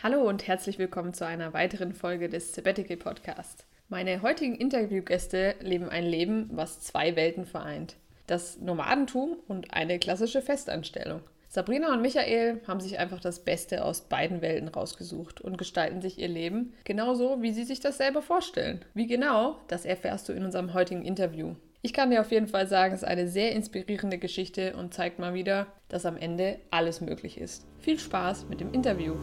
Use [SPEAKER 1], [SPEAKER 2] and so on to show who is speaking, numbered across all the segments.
[SPEAKER 1] Hallo und herzlich willkommen zu einer weiteren Folge des Sabbatical Podcast. Meine heutigen Interviewgäste leben ein Leben, was zwei Welten vereint. Das Nomadentum und eine klassische Festanstellung. Sabrina und Michael haben sich einfach das Beste aus beiden Welten rausgesucht und gestalten sich ihr Leben genauso, wie sie sich das selber vorstellen. Wie genau, das erfährst du in unserem heutigen Interview. Ich kann dir auf jeden Fall sagen, es ist eine sehr inspirierende Geschichte und zeigt mal wieder, dass am Ende alles möglich ist. Viel Spaß mit dem Interview.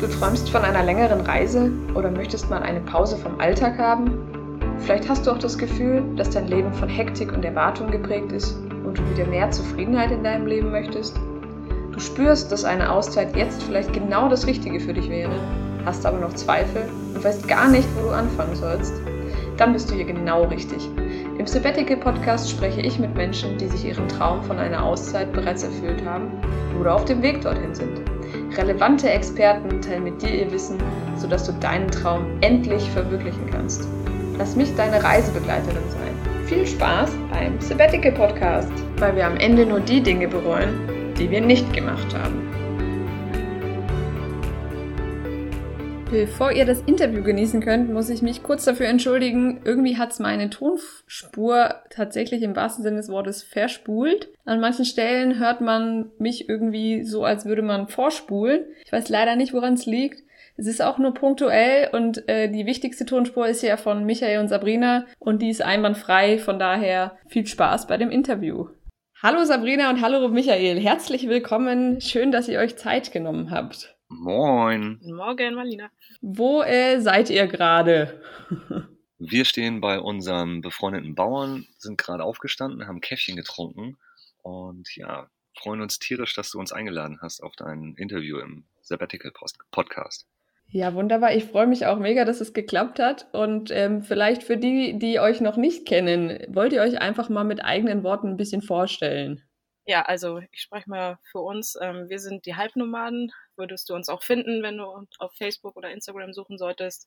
[SPEAKER 1] Du träumst von einer längeren Reise oder möchtest mal eine Pause vom Alltag haben? Vielleicht hast du auch das Gefühl, dass dein Leben von Hektik und Erwartung geprägt ist und du wieder mehr Zufriedenheit in deinem Leben möchtest. Du spürst, dass eine Auszeit jetzt vielleicht genau das Richtige für dich wäre, hast aber noch Zweifel und weißt gar nicht, wo du anfangen sollst. Dann bist du hier genau richtig. Im Sabbatical Podcast spreche ich mit Menschen, die sich ihren Traum von einer Auszeit bereits erfüllt haben oder auf dem Weg dorthin sind. Relevante Experten teilen mit dir ihr Wissen, sodass du deinen Traum endlich verwirklichen kannst. Lass mich deine Reisebegleiterin sein. Viel Spaß beim Sabbatical Podcast, weil wir am Ende nur die Dinge bereuen, die wir nicht gemacht haben. Bevor ihr das Interview genießen könnt, muss ich mich kurz dafür entschuldigen. Irgendwie hat es meine Tonspur tatsächlich im wahrsten Sinne des Wortes verspult. An manchen Stellen hört man mich irgendwie so, als würde man vorspulen. Ich weiß leider nicht, woran es liegt. Es ist auch nur punktuell und äh, die wichtigste Tonspur ist ja von Michael und Sabrina und die ist einwandfrei. Von daher viel Spaß bei dem Interview. Hallo Sabrina und hallo Michael. Herzlich willkommen. Schön, dass ihr euch Zeit genommen habt.
[SPEAKER 2] Moin.
[SPEAKER 3] Morgen, Marlina.
[SPEAKER 1] Wo äh, seid ihr gerade?
[SPEAKER 2] Wir stehen bei unserem befreundeten Bauern, sind gerade aufgestanden, haben Käffchen getrunken und ja, freuen uns tierisch, dass du uns eingeladen hast auf dein Interview im Sabbatical Podcast.
[SPEAKER 1] Ja, wunderbar. Ich freue mich auch mega, dass es geklappt hat. Und ähm, vielleicht für die, die euch noch nicht kennen, wollt ihr euch einfach mal mit eigenen Worten ein bisschen vorstellen?
[SPEAKER 3] Ja, also ich spreche mal für uns. Ähm, wir sind die Halbnomaden. Würdest du uns auch finden, wenn du auf Facebook oder Instagram suchen solltest.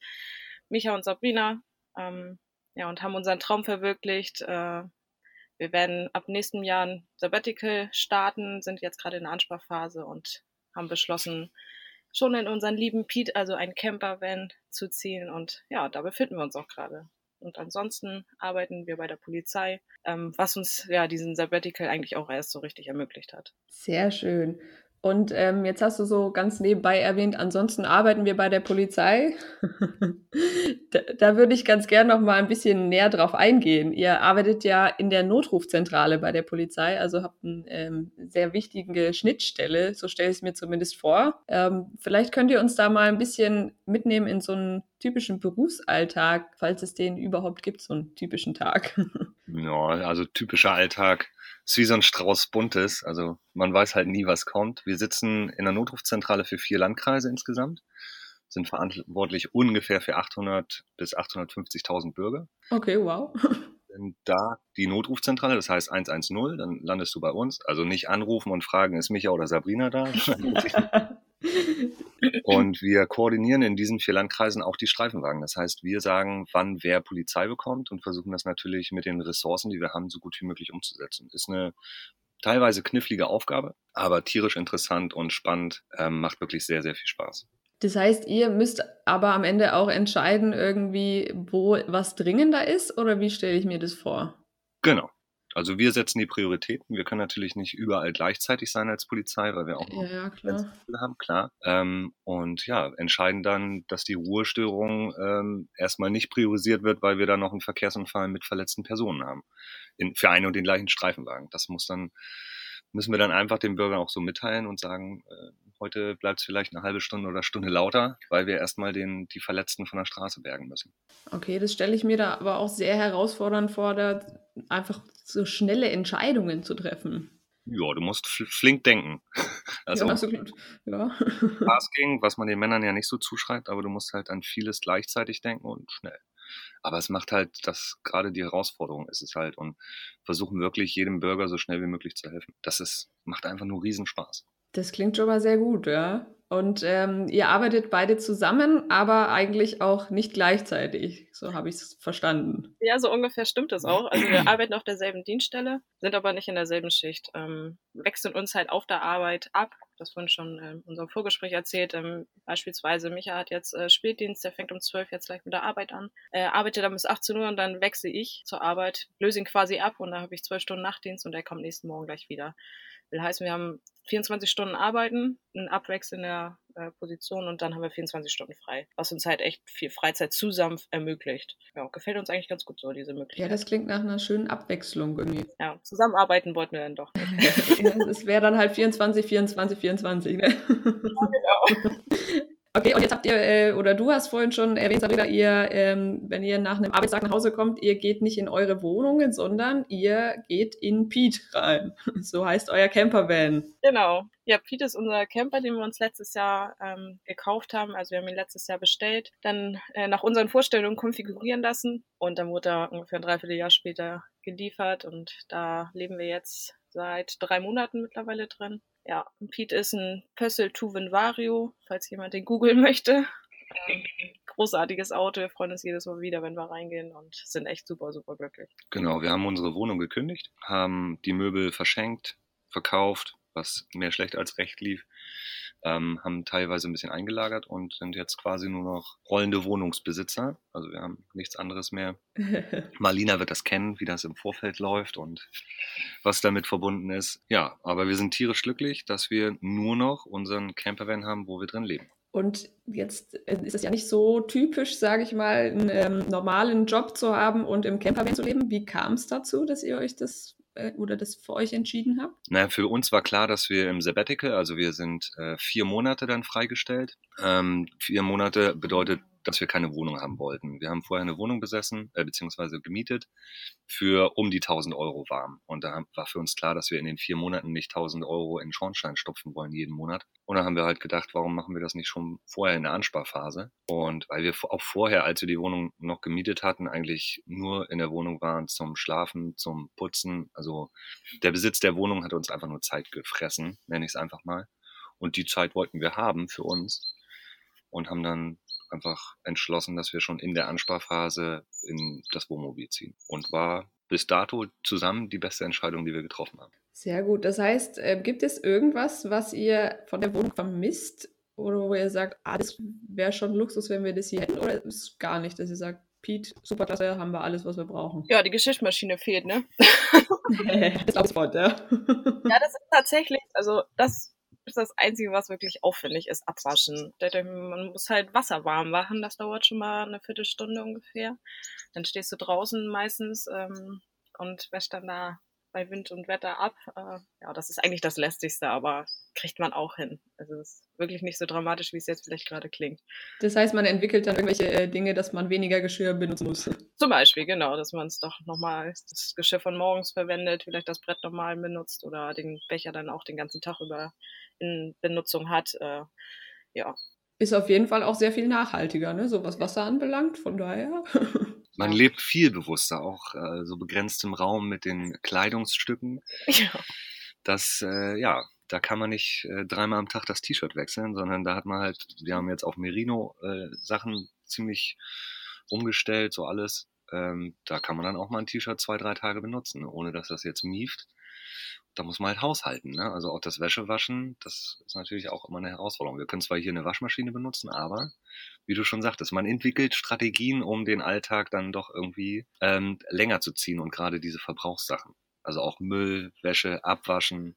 [SPEAKER 3] Micha und Sabrina. Ähm, ja, und haben unseren Traum verwirklicht. Äh, wir werden ab nächsten Jahr ein Sabbatical starten, sind jetzt gerade in der Ansprachphase und haben beschlossen, schon in unseren lieben Pete, also ein Camper-Van, zu ziehen. Und ja, da befinden wir uns auch gerade. Und ansonsten arbeiten wir bei der Polizei, ähm, was uns ja diesen Sabbatical eigentlich auch erst so richtig ermöglicht hat.
[SPEAKER 1] Sehr schön. Und ähm, jetzt hast du so ganz nebenbei erwähnt, ansonsten arbeiten wir bei der Polizei. da, da, würde ich ganz gern noch mal ein bisschen näher drauf eingehen. Ihr arbeitet ja in der Notrufzentrale bei der Polizei, also habt eine ähm, sehr wichtige Schnittstelle, so stelle ich es mir zumindest vor. Ähm, vielleicht könnt ihr uns da mal ein bisschen mitnehmen in so einen typischen Berufsalltag, falls es den überhaupt gibt, so einen typischen Tag.
[SPEAKER 2] ja, also typischer Alltag ist wie so ein Strauß Buntes. Also man weiß halt nie, was kommt. Wir sitzen in der Notrufzentrale für vier Landkreise insgesamt, sind verantwortlich ungefähr für 800 bis 850.000 Bürger.
[SPEAKER 1] Okay, wow.
[SPEAKER 2] Sind da die Notrufzentrale, das heißt 110, dann landest du bei uns. Also nicht anrufen und fragen, ist Micha oder Sabrina da? Und wir koordinieren in diesen vier Landkreisen auch die Streifenwagen. Das heißt, wir sagen, wann wer Polizei bekommt und versuchen das natürlich mit den Ressourcen, die wir haben, so gut wie möglich umzusetzen. Ist eine teilweise knifflige Aufgabe, aber tierisch interessant und spannend, ähm, macht wirklich sehr, sehr viel Spaß.
[SPEAKER 1] Das heißt, ihr müsst aber am Ende auch entscheiden, irgendwie, wo was dringender ist, oder wie stelle ich mir das vor?
[SPEAKER 2] Genau. Also wir setzen die Prioritäten. Wir können natürlich nicht überall gleichzeitig sein als Polizei, weil wir auch noch
[SPEAKER 1] ja, klar.
[SPEAKER 2] haben, klar. Ähm, und ja, entscheiden dann, dass die Ruhestörung ähm, erstmal nicht priorisiert wird, weil wir da noch einen Verkehrsunfall mit verletzten Personen haben. In, für einen und den gleichen Streifenwagen. Das muss dann, müssen wir dann einfach den Bürgern auch so mitteilen und sagen, äh, heute bleibt es vielleicht eine halbe Stunde oder Stunde lauter, weil wir erstmal den, die Verletzten von der Straße bergen müssen.
[SPEAKER 1] Okay, das stelle ich mir da aber auch sehr herausfordernd vor, da einfach so schnelle Entscheidungen zu treffen.
[SPEAKER 2] Ja, du musst flink denken.
[SPEAKER 1] Also, ja, ja.
[SPEAKER 2] Tasking, was man den Männern ja nicht so zuschreibt, aber du musst halt an vieles gleichzeitig denken und schnell. Aber es macht halt, das gerade die Herausforderung ist es halt und versuchen wirklich jedem Bürger so schnell wie möglich zu helfen. Das ist, macht einfach nur Riesenspaß.
[SPEAKER 1] Das klingt schon mal sehr gut, ja. Und ähm, ihr arbeitet beide zusammen, aber eigentlich auch nicht gleichzeitig. So habe ich es verstanden.
[SPEAKER 3] Ja, so ungefähr stimmt das auch. Also wir arbeiten auf derselben Dienststelle, sind aber nicht in derselben Schicht. Ähm, wechseln uns halt auf der Arbeit ab. Das vorhin schon äh, in unserem Vorgespräch erzählt. Ähm, beispielsweise Micha hat jetzt äh, Spätdienst, der fängt um 12 jetzt gleich mit der Arbeit an. Äh, arbeitet dann bis 18 Uhr und dann wechsle ich zur Arbeit, löse ihn quasi ab und dann habe ich zwölf Stunden Nachtdienst und er kommt nächsten Morgen gleich wieder. Will heißen, wir haben 24 Stunden arbeiten, einen Abwechsel in der äh, Position und dann haben wir 24 Stunden frei, was uns halt echt viel Freizeit zusammen ermöglicht. Ja, gefällt uns eigentlich ganz gut so, diese Möglichkeit.
[SPEAKER 1] Ja, das klingt nach einer schönen Abwechslung irgendwie.
[SPEAKER 3] Ja, zusammenarbeiten wollten wir dann doch.
[SPEAKER 1] Es wäre dann halt 24, 24, 24, ne? Ja, genau. Okay, und jetzt habt ihr, äh, oder du hast vorhin schon erwähnt, Sabrina, ihr, ähm, wenn ihr nach einem Arbeitstag nach Hause kommt, ihr geht nicht in eure Wohnungen, sondern ihr geht in Pete rein. So heißt euer Campervan.
[SPEAKER 3] Genau. Ja, Pete ist unser Camper, den wir uns letztes Jahr ähm, gekauft haben. Also wir haben ihn letztes Jahr bestellt, dann äh, nach unseren Vorstellungen konfigurieren lassen und dann wurde er ungefähr ein Dreivierteljahr später geliefert und da leben wir jetzt seit drei Monaten mittlerweile drin. Ja, Pete ist ein Pössl Tuven Vario, falls jemand den googeln möchte. Großartiges Auto. Wir freuen uns jedes Mal wieder, wenn wir reingehen und sind echt super, super glücklich.
[SPEAKER 2] Genau, wir haben unsere Wohnung gekündigt, haben die Möbel verschenkt, verkauft, was mehr schlecht als recht lief ähm, haben teilweise ein bisschen eingelagert und sind jetzt quasi nur noch rollende Wohnungsbesitzer. Also wir haben nichts anderes mehr. Marlina wird das kennen, wie das im Vorfeld läuft und was damit verbunden ist. Ja, aber wir sind tierisch glücklich, dass wir nur noch unseren Campervan haben, wo wir drin leben.
[SPEAKER 1] Und jetzt äh, ist es ja nicht so typisch, sage ich mal, einen ähm, normalen Job zu haben und im Campervan zu leben. Wie kam es dazu, dass ihr euch das oder das für euch entschieden habt?
[SPEAKER 2] Na, für uns war klar, dass wir im Sabbatical, also wir sind äh, vier Monate dann freigestellt. Ähm, vier Monate bedeutet dass wir keine Wohnung haben wollten. Wir haben vorher eine Wohnung besessen, äh, beziehungsweise gemietet, für um die 1000 Euro warm. Und da war für uns klar, dass wir in den vier Monaten nicht 1000 Euro in Schornstein stopfen wollen jeden Monat. Und da haben wir halt gedacht, warum machen wir das nicht schon vorher in der Ansparphase? Und weil wir auch vorher, als wir die Wohnung noch gemietet hatten, eigentlich nur in der Wohnung waren zum Schlafen, zum Putzen. Also der Besitz der Wohnung hat uns einfach nur Zeit gefressen, nenne ich es einfach mal. Und die Zeit wollten wir haben für uns und haben dann einfach entschlossen, dass wir schon in der Ansparphase in das Wohnmobil ziehen. Und war bis dato zusammen die beste Entscheidung, die wir getroffen haben.
[SPEAKER 1] Sehr gut. Das heißt, äh, gibt es irgendwas, was ihr von der Wohnung vermisst? Oder wo ihr sagt, ah, das wäre schon Luxus, wenn wir das hier hätten? Oder ist es gar nicht, dass ihr sagt, Pete, super klasse, haben wir alles, was wir brauchen?
[SPEAKER 3] Ja, die Geschirrmaschine fehlt, ne?
[SPEAKER 1] das glaube ich sofort, ja.
[SPEAKER 3] ja, das ist tatsächlich, also das ist das Einzige, was wirklich aufwendig ist, abwaschen. Man muss halt Wasser warm machen, das dauert schon mal eine Viertelstunde ungefähr. Dann stehst du draußen meistens ähm, und wäschst dann da bei Wind und Wetter ab. Äh, ja, das ist eigentlich das Lästigste, aber kriegt man auch hin. Also es ist wirklich nicht so dramatisch, wie es jetzt vielleicht gerade klingt.
[SPEAKER 1] Das heißt, man entwickelt dann irgendwelche äh, Dinge, dass man weniger Geschirr benutzen muss.
[SPEAKER 3] Zum Beispiel, genau, dass man es doch nochmal, das Geschirr von morgens verwendet, vielleicht das Brett nochmal benutzt oder den Becher dann auch den ganzen Tag über in Benutzung hat. Äh, ja.
[SPEAKER 1] Ist auf jeden Fall auch sehr viel nachhaltiger, ne? so was Wasser anbelangt, von daher.
[SPEAKER 2] Man ja. lebt viel bewusster, auch äh, so begrenzt im Raum mit den Kleidungsstücken. Ja. Das, äh, ja, da kann man nicht äh, dreimal am Tag das T-Shirt wechseln, sondern da hat man halt, wir haben jetzt auf Merino-Sachen äh, ziemlich umgestellt, so alles. Ähm, da kann man dann auch mal ein T-Shirt zwei, drei Tage benutzen, ohne dass das jetzt mieft da muss man halt haushalten. Ne? Also auch das Wäschewaschen, das ist natürlich auch immer eine Herausforderung. Wir können zwar hier eine Waschmaschine benutzen, aber wie du schon sagtest, man entwickelt Strategien, um den Alltag dann doch irgendwie ähm, länger zu ziehen und gerade diese Verbrauchssachen. Also auch Müll, Wäsche, Abwaschen,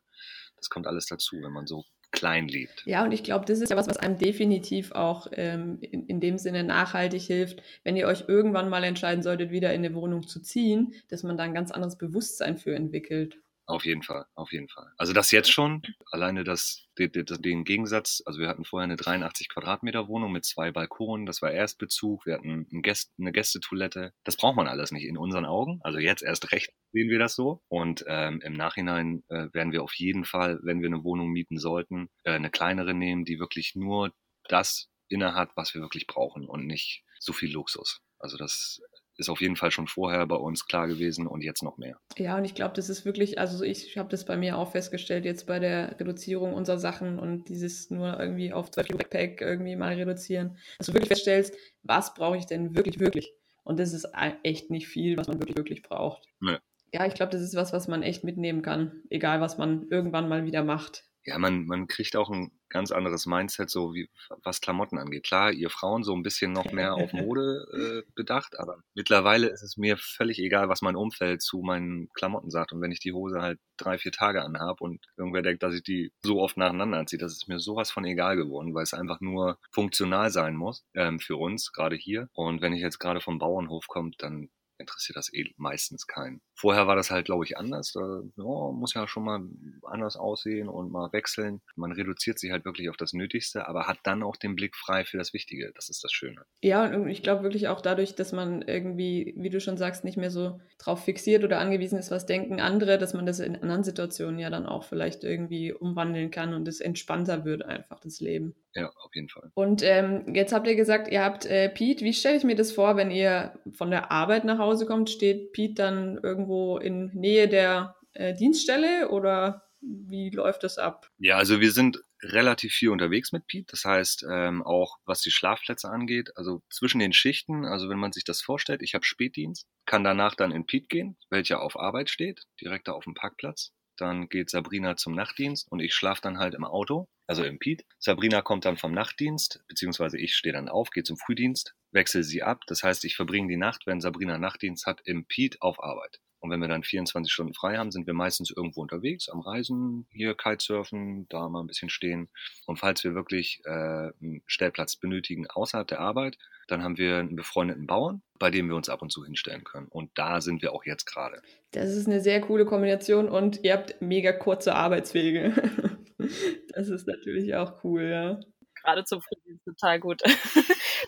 [SPEAKER 2] das kommt alles dazu, wenn man so klein lebt.
[SPEAKER 1] Ja, und ich glaube, das ist ja was, was einem definitiv auch ähm, in, in dem Sinne nachhaltig hilft, wenn ihr euch irgendwann mal entscheiden solltet, wieder in eine Wohnung zu ziehen, dass man da ein ganz anderes Bewusstsein für entwickelt.
[SPEAKER 2] Auf jeden Fall, auf jeden Fall. Also das jetzt schon, alleine das, den, den Gegensatz, also wir hatten vorher eine 83 Quadratmeter Wohnung mit zwei Balkonen, das war Erstbezug, wir hatten ein Gäste, eine Gästetoilette. Das braucht man alles nicht in unseren Augen. Also jetzt erst recht sehen wir das so. Und ähm, im Nachhinein äh, werden wir auf jeden Fall, wenn wir eine Wohnung mieten sollten, äh, eine kleinere nehmen, die wirklich nur das innehat, was wir wirklich brauchen und nicht so viel Luxus. Also das ist auf jeden Fall schon vorher bei uns klar gewesen und jetzt noch mehr.
[SPEAKER 1] Ja, und ich glaube, das ist wirklich, also ich habe das bei mir auch festgestellt, jetzt bei der Reduzierung unserer Sachen und dieses nur irgendwie auf 12 Kilo Backpack irgendwie mal reduzieren, dass du wirklich feststellst, was brauche ich denn wirklich, wirklich? Und das ist echt nicht viel, was man wirklich, wirklich braucht. Nee. Ja, ich glaube, das ist was, was man echt mitnehmen kann, egal was man irgendwann mal wieder macht
[SPEAKER 2] ja, man, man kriegt auch ein ganz anderes Mindset, so wie was Klamotten angeht. Klar, ihr Frauen so ein bisschen noch mehr auf Mode äh, bedacht, aber mittlerweile ist es mir völlig egal, was mein Umfeld zu meinen Klamotten sagt. Und wenn ich die Hose halt drei, vier Tage anhab und irgendwer denkt, dass ich die so oft nacheinander anziehe, das ist mir sowas von egal geworden, weil es einfach nur funktional sein muss ähm, für uns, gerade hier. Und wenn ich jetzt gerade vom Bauernhof komme, dann interessiert das eh meistens keinen. Vorher war das halt, glaube ich, anders. Da oh, muss ja schon mal anders aussehen und mal wechseln. Man reduziert sich halt wirklich auf das Nötigste, aber hat dann auch den Blick frei für das Wichtige. Das ist das Schöne.
[SPEAKER 1] Ja, und ich glaube wirklich auch dadurch, dass man irgendwie, wie du schon sagst, nicht mehr so drauf fixiert oder angewiesen ist, was denken andere, dass man das in anderen Situationen ja dann auch vielleicht irgendwie umwandeln kann und es entspannter wird einfach, das Leben.
[SPEAKER 2] Ja, auf jeden Fall.
[SPEAKER 1] Und ähm, jetzt habt ihr gesagt, ihr habt äh, Pete. Wie stelle ich mir das vor, wenn ihr von der Arbeit nach Hause kommt? Steht Pete dann irgendwo irgendwo in Nähe der äh, Dienststelle oder wie läuft das ab?
[SPEAKER 2] Ja, also wir sind relativ viel unterwegs mit Pete. Das heißt, ähm, auch was die Schlafplätze angeht, also zwischen den Schichten, also wenn man sich das vorstellt, ich habe Spätdienst, kann danach dann in Pete gehen, welcher auf Arbeit steht, direkt da auf dem Parkplatz. Dann geht Sabrina zum Nachtdienst und ich schlafe dann halt im Auto, also im Pete. Sabrina kommt dann vom Nachtdienst, beziehungsweise ich stehe dann auf, gehe zum Frühdienst, wechsle sie ab. Das heißt, ich verbringe die Nacht, wenn Sabrina Nachtdienst hat, im Pete auf Arbeit. Und wenn wir dann 24 Stunden frei haben, sind wir meistens irgendwo unterwegs, am Reisen, hier Kitesurfen, da mal ein bisschen stehen. Und falls wir wirklich äh, einen Stellplatz benötigen außerhalb der Arbeit, dann haben wir einen befreundeten Bauern, bei dem wir uns ab und zu hinstellen können. Und da sind wir auch jetzt gerade.
[SPEAKER 1] Das ist eine sehr coole Kombination und ihr habt mega kurze Arbeitswege. das ist natürlich auch cool, ja
[SPEAKER 3] gerade zum Frühdienst total gut.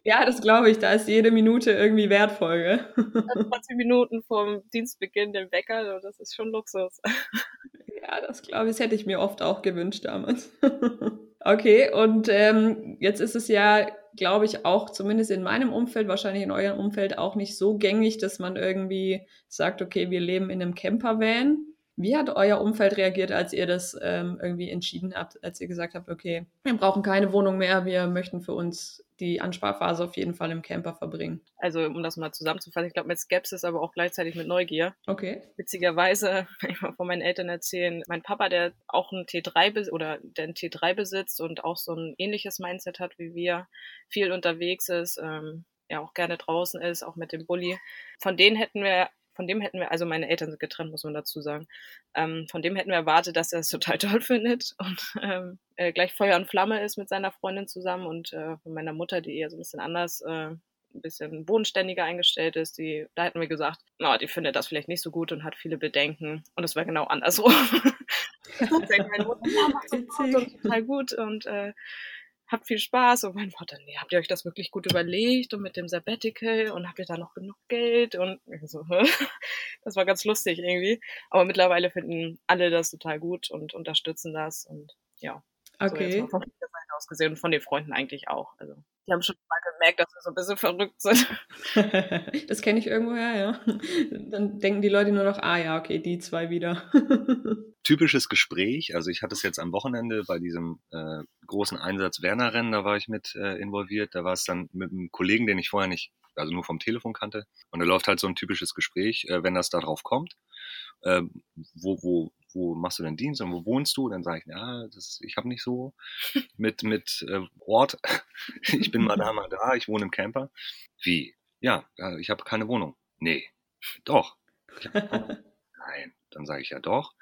[SPEAKER 1] Ja, das glaube ich. Da ist jede Minute irgendwie wertvoll.
[SPEAKER 3] 20 Minuten vom Dienstbeginn den Wecker, das ist schon Luxus.
[SPEAKER 1] ja, das glaube ich, das hätte ich mir oft auch gewünscht damals. okay, und ähm, jetzt ist es ja glaube ich, auch zumindest in meinem Umfeld, wahrscheinlich in eurem Umfeld auch nicht so gängig, dass man irgendwie sagt, okay, wir leben in einem Campervan. Wie hat euer Umfeld reagiert, als ihr das ähm, irgendwie entschieden habt, als ihr gesagt habt, okay, wir brauchen keine Wohnung mehr, wir möchten für uns die Ansparphase auf jeden Fall im Camper verbringen?
[SPEAKER 3] Also, um das mal zusammenzufassen, ich glaube mit Skepsis, aber auch gleichzeitig mit Neugier.
[SPEAKER 1] Okay.
[SPEAKER 3] Witzigerweise, wenn ich mal von meinen Eltern erzählen, mein Papa, der auch ein T3 oder der ein T3 besitzt und auch so ein ähnliches Mindset hat wie wir, viel unterwegs ist, ähm, ja auch gerne draußen ist, auch mit dem Bulli. Von denen hätten wir von dem hätten wir, also meine Eltern sind getrennt, muss man dazu sagen, ähm, von dem hätten wir erwartet, dass er es total toll findet und ähm, äh, gleich Feuer und Flamme ist mit seiner Freundin zusammen und äh, von meiner Mutter, die eher so ein bisschen anders, äh, ein bisschen bodenständiger eingestellt ist, die, da hätten wir gesagt, na, no, die findet das vielleicht nicht so gut und hat viele Bedenken und es war genau andersrum. meine Mutter, ja, macht so total gut und äh, habt viel Spaß. Und mein Vater, nee, habt ihr euch das wirklich gut überlegt und mit dem Sabbatical und habt ihr da noch genug Geld? Und so, das war ganz lustig irgendwie. Aber mittlerweile finden alle das total gut und unterstützen das und ja.
[SPEAKER 1] Okay. So
[SPEAKER 3] von der Seite aus gesehen und von den Freunden eigentlich auch. Also die haben schon mal gemerkt, dass wir so ein bisschen verrückt
[SPEAKER 1] sind. das kenne ich irgendwoher, ja. Dann denken die Leute nur noch, ah ja, okay, die zwei wieder.
[SPEAKER 2] Typisches Gespräch, also ich hatte es jetzt am Wochenende bei diesem äh, großen Einsatz Werner-Rennen, da war ich mit äh, involviert. Da war es dann mit einem Kollegen, den ich vorher nicht, also nur vom Telefon kannte. Und da läuft halt so ein typisches Gespräch, äh, wenn das da drauf kommt. Äh, wo, wo wo machst du denn Dienst und wo wohnst du? dann sage ich, ja, das, ich habe nicht so mit, mit äh, Ort. ich bin mal da, mal da, ich wohne im Camper. Wie? Ja, ich habe keine Wohnung. Nee, doch. Nein, dann sage ich ja doch.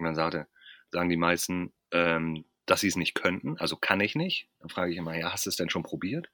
[SPEAKER 2] Und dann sagte, sagen die meisten, ähm, dass sie es nicht könnten, also kann ich nicht. Dann frage ich immer, ja, hast du es denn schon probiert?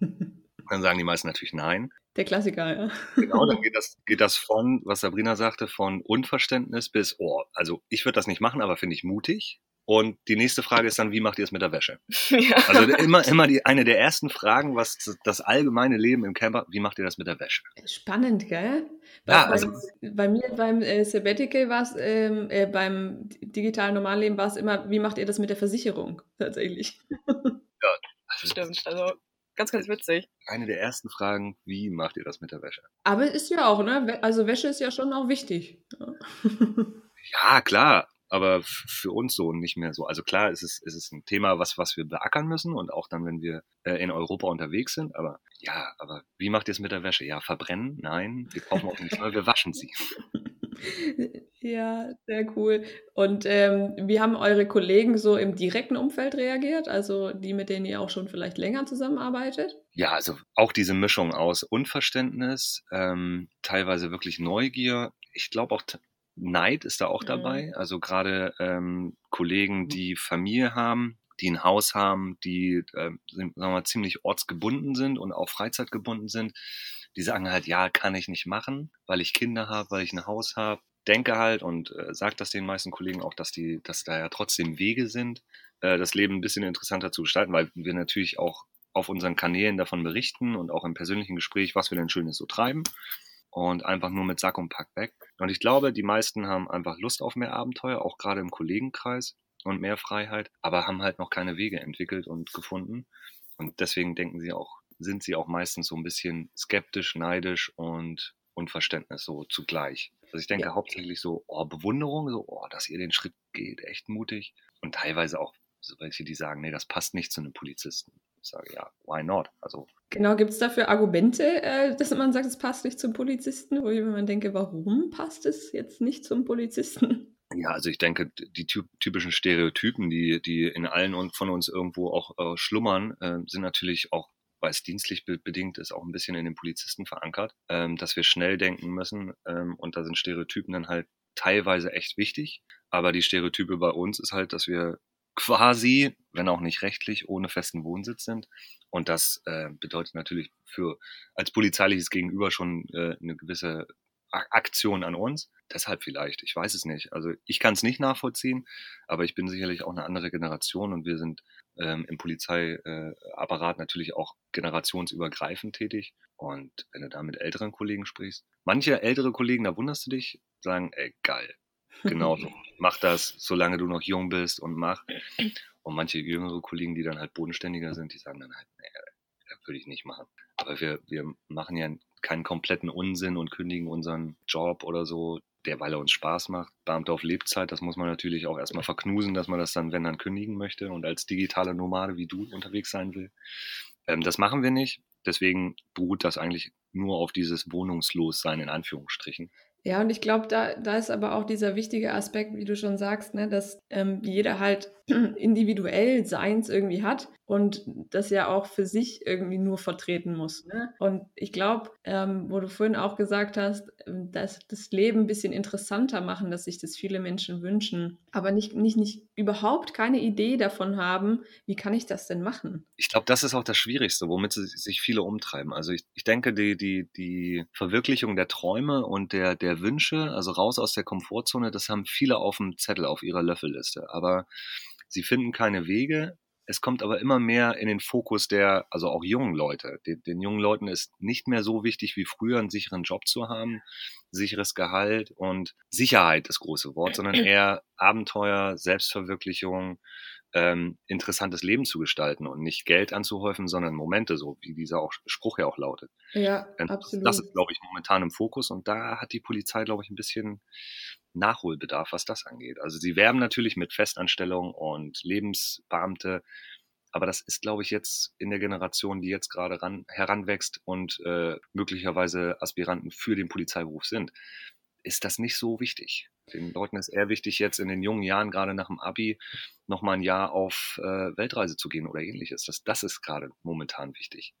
[SPEAKER 2] Dann sagen die meisten natürlich nein.
[SPEAKER 1] Der Klassiker, ja.
[SPEAKER 2] Genau, dann geht das, geht das von, was Sabrina sagte, von Unverständnis bis, oh, also ich würde das nicht machen, aber finde ich mutig. Und die nächste Frage ist dann, wie macht ihr es mit der Wäsche? Ja. Also immer, immer die, eine der ersten Fragen, was das allgemeine Leben im Camper, wie macht ihr das mit der Wäsche?
[SPEAKER 1] Spannend, gell? Ja, bei, also, bei mir beim äh, Sabbatical war es, ähm, äh, beim digitalen Normalleben war es immer, wie macht ihr das mit der Versicherung tatsächlich?
[SPEAKER 3] Ja, also, stimmt. Also Ganz, ganz witzig.
[SPEAKER 2] Eine der ersten Fragen, wie macht ihr das mit der Wäsche?
[SPEAKER 1] Aber ist ja auch, ne? Also Wäsche ist ja schon auch wichtig. Ja,
[SPEAKER 2] ja klar aber für uns so nicht mehr so. Also klar, es ist, es ist ein Thema, was, was wir beackern müssen und auch dann, wenn wir äh, in Europa unterwegs sind. Aber ja, aber wie macht ihr es mit der Wäsche? Ja, verbrennen? Nein, wir kaufen auch nicht, wir waschen sie.
[SPEAKER 1] Ja, sehr cool. Und ähm, wie haben eure Kollegen so im direkten Umfeld reagiert? Also die, mit denen ihr auch schon vielleicht länger zusammenarbeitet?
[SPEAKER 2] Ja, also auch diese Mischung aus Unverständnis, ähm, teilweise wirklich Neugier. Ich glaube auch Neid ist da auch mhm. dabei. Also gerade ähm, Kollegen, mhm. die Familie haben, die ein Haus haben, die äh, sind, sagen wir mal, ziemlich ortsgebunden sind und auch freizeitgebunden sind, die sagen halt, ja, kann ich nicht machen, weil ich Kinder habe, weil ich ein Haus habe. Denke halt und äh, sagt das den meisten Kollegen auch, dass die, dass da ja trotzdem Wege sind, äh, das Leben ein bisschen interessanter zu gestalten, weil wir natürlich auch auf unseren Kanälen davon berichten und auch im persönlichen Gespräch, was wir denn Schönes so treiben und einfach nur mit Sack und Pack weg. Und ich glaube, die meisten haben einfach Lust auf mehr Abenteuer, auch gerade im Kollegenkreis und mehr Freiheit, aber haben halt noch keine Wege entwickelt und gefunden. Und deswegen denken sie auch, sind sie auch meistens so ein bisschen skeptisch, neidisch und Unverständnis so zugleich. Also ich denke ja. hauptsächlich so, oh, Bewunderung, so, oh, dass ihr den Schritt geht, echt mutig. Und teilweise auch so welche, die sagen, nee, das passt nicht zu einem Polizisten. Ich sage, ja, why not? Also.
[SPEAKER 1] Genau, gibt es dafür Argumente, äh, dass man sagt, es passt nicht zum Polizisten, wo ich mir denke, warum passt es jetzt nicht zum Polizisten?
[SPEAKER 2] Ja, also ich denke, die typischen Stereotypen, die, die in allen von uns irgendwo auch äh, schlummern, äh, sind natürlich auch weil es dienstlich bedingt ist, auch ein bisschen in den Polizisten verankert, ähm, dass wir schnell denken müssen ähm, und da sind Stereotypen dann halt teilweise echt wichtig. Aber die Stereotype bei uns ist halt, dass wir quasi, wenn auch nicht rechtlich, ohne festen Wohnsitz sind. Und das äh, bedeutet natürlich für als polizeiliches Gegenüber schon äh, eine gewisse Aktion an uns. Deshalb vielleicht, ich weiß es nicht. Also ich kann es nicht nachvollziehen, aber ich bin sicherlich auch eine andere Generation und wir sind ähm, im Polizeiapparat äh, natürlich auch generationsübergreifend tätig. Und wenn du da mit älteren Kollegen sprichst, manche ältere Kollegen, da wunderst du dich, sagen, ey, geil, Genau, mach das, solange du noch jung bist und mach. Und manche jüngere Kollegen, die dann halt bodenständiger sind, die sagen dann halt, nee, das würde ich nicht machen. Aber wir, wir machen ja keinen kompletten Unsinn und kündigen unseren Job oder so, der, weil er uns Spaß macht. Beamte auf Lebzeit, das muss man natürlich auch erstmal verknusen, dass man das dann, wenn dann, kündigen möchte und als digitale Nomade wie du unterwegs sein will. Ähm, das machen wir nicht. Deswegen beruht das eigentlich nur auf dieses Wohnungslossein in Anführungsstrichen.
[SPEAKER 1] Ja, und ich glaube, da, da ist aber auch dieser wichtige Aspekt, wie du schon sagst, ne, dass ähm, jeder halt individuell Seins irgendwie hat und das ja auch für sich irgendwie nur vertreten muss. Ne? Und ich glaube, ähm, wo du vorhin auch gesagt hast, ähm, dass das Leben ein bisschen interessanter machen, dass sich das viele Menschen wünschen, aber nicht, nicht, nicht überhaupt keine Idee davon haben, wie kann ich das denn machen?
[SPEAKER 2] Ich glaube, das ist auch das Schwierigste, womit sich viele umtreiben. Also ich, ich denke, die, die, die Verwirklichung der Träume und der, der Wünsche, also raus aus der Komfortzone, das haben viele auf dem Zettel, auf ihrer Löffelliste. Aber Sie finden keine Wege. Es kommt aber immer mehr in den Fokus der, also auch jungen Leute. Den, den, jungen Leuten ist nicht mehr so wichtig wie früher, einen sicheren Job zu haben, sicheres Gehalt und Sicherheit das große Wort, sondern eher Abenteuer, Selbstverwirklichung, ähm, interessantes Leben zu gestalten und nicht Geld anzuhäufen, sondern Momente, so wie dieser auch, Spruch ja auch lautet.
[SPEAKER 1] Ja, ähm, absolut.
[SPEAKER 2] Das ist, glaube ich, momentan im Fokus und da hat die Polizei, glaube ich, ein bisschen Nachholbedarf, was das angeht. Also sie werben natürlich mit Festanstellung und Lebensbeamte, aber das ist, glaube ich, jetzt in der Generation, die jetzt gerade ran, heranwächst und äh, möglicherweise Aspiranten für den Polizeiberuf sind, ist das nicht so wichtig. Den Leuten ist eher wichtig, jetzt in den jungen Jahren, gerade nach dem Abi, nochmal ein Jahr auf äh, Weltreise zu gehen oder ähnliches. Das, das ist gerade momentan wichtig.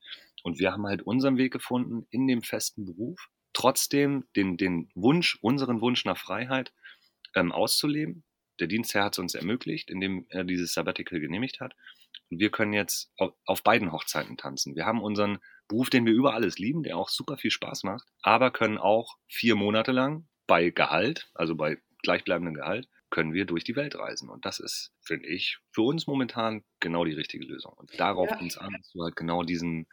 [SPEAKER 2] Und wir haben halt unseren Weg gefunden in dem festen Beruf, trotzdem den, den Wunsch, unseren Wunsch nach Freiheit ähm, auszuleben. Der Dienstherr hat es uns ermöglicht, indem er dieses Sabbatical genehmigt hat. Und wir können jetzt auf, auf beiden Hochzeiten tanzen. Wir haben unseren Beruf, den wir über alles lieben, der auch super viel Spaß macht, aber können auch vier Monate lang bei Gehalt, also bei gleichbleibendem Gehalt, können wir durch die Welt reisen. Und das ist, finde ich, für uns momentan genau die richtige Lösung. Und darauf ja. uns an, dass du halt genau diesen,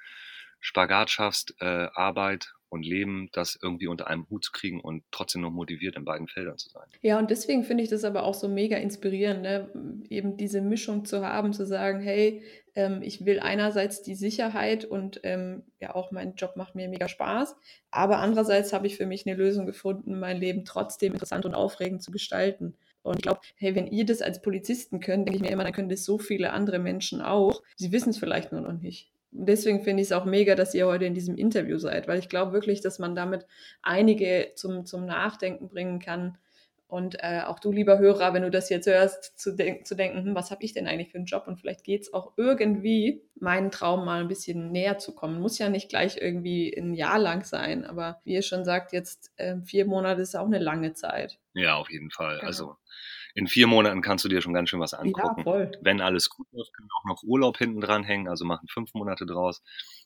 [SPEAKER 2] Spagat schaffst, äh, Arbeit und Leben, das irgendwie unter einem Hut zu kriegen und trotzdem noch motiviert in beiden Feldern zu sein.
[SPEAKER 1] Ja, und deswegen finde ich das aber auch so mega inspirierend, ne? eben diese Mischung zu haben, zu sagen, hey, ähm, ich will einerseits die Sicherheit und ähm, ja auch mein Job macht mir mega Spaß, aber andererseits habe ich für mich eine Lösung gefunden, mein Leben trotzdem interessant und aufregend zu gestalten. Und ich glaube, hey, wenn ihr das als Polizisten könnt, denke ich mir immer, dann können das so viele andere Menschen auch. Sie wissen es vielleicht nur noch nicht deswegen finde ich es auch mega, dass ihr heute in diesem Interview seid, weil ich glaube wirklich, dass man damit einige zum, zum Nachdenken bringen kann. Und äh, auch du, lieber Hörer, wenn du das jetzt hörst, zu, de zu denken, hm, was habe ich denn eigentlich für einen Job? Und vielleicht geht es auch irgendwie, meinen Traum mal ein bisschen näher zu kommen. Muss ja nicht gleich irgendwie ein Jahr lang sein, aber wie ihr schon sagt, jetzt äh, vier Monate ist auch eine lange Zeit.
[SPEAKER 2] Ja, auf jeden Fall. Genau. Also in vier Monaten kannst du dir schon ganz schön was angucken. Ja, voll. Wenn alles gut läuft, können wir auch noch Urlaub hinten dran hängen, also machen fünf Monate draus.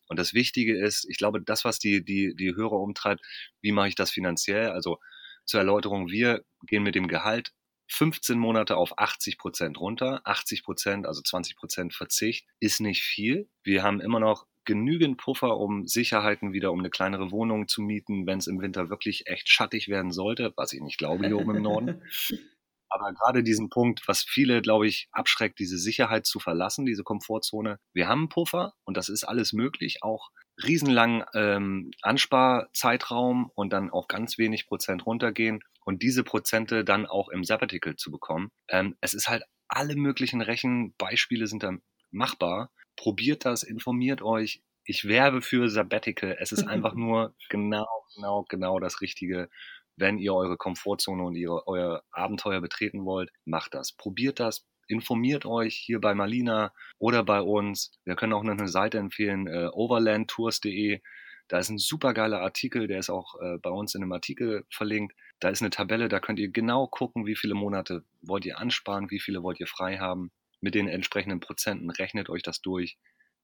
[SPEAKER 2] Und das Wichtige ist, ich glaube, das, was die, die, die Hörer umtreibt, wie mache ich das finanziell? Also zur Erläuterung, wir gehen mit dem Gehalt 15 Monate auf 80 Prozent runter. 80 Prozent, also 20 Prozent Verzicht, ist nicht viel. Wir haben immer noch genügend Puffer, um Sicherheiten wieder, um eine kleinere Wohnung zu mieten, wenn es im Winter wirklich echt schattig werden sollte, was ich nicht glaube hier oben im Norden. Aber gerade diesen Punkt, was viele, glaube ich, abschreckt, diese Sicherheit zu verlassen, diese Komfortzone. Wir haben einen Puffer und das ist alles möglich, auch riesenlangen ähm, Ansparzeitraum und dann auf ganz wenig Prozent runtergehen und diese Prozente dann auch im Sabbatical zu bekommen. Ähm, es ist halt alle möglichen Rechenbeispiele sind da machbar. Probiert das, informiert euch. Ich werbe für Sabbatical. Es ist einfach nur genau, genau, genau das Richtige wenn ihr eure Komfortzone und ihre, euer Abenteuer betreten wollt, macht das. Probiert das. Informiert euch hier bei Malina oder bei uns. Wir können auch noch eine Seite empfehlen, äh, overlandtours.de. Da ist ein super geiler Artikel, der ist auch äh, bei uns in einem Artikel verlinkt. Da ist eine Tabelle, da könnt ihr genau gucken, wie viele Monate wollt ihr ansparen, wie viele wollt ihr frei haben. Mit den entsprechenden Prozenten rechnet euch das durch.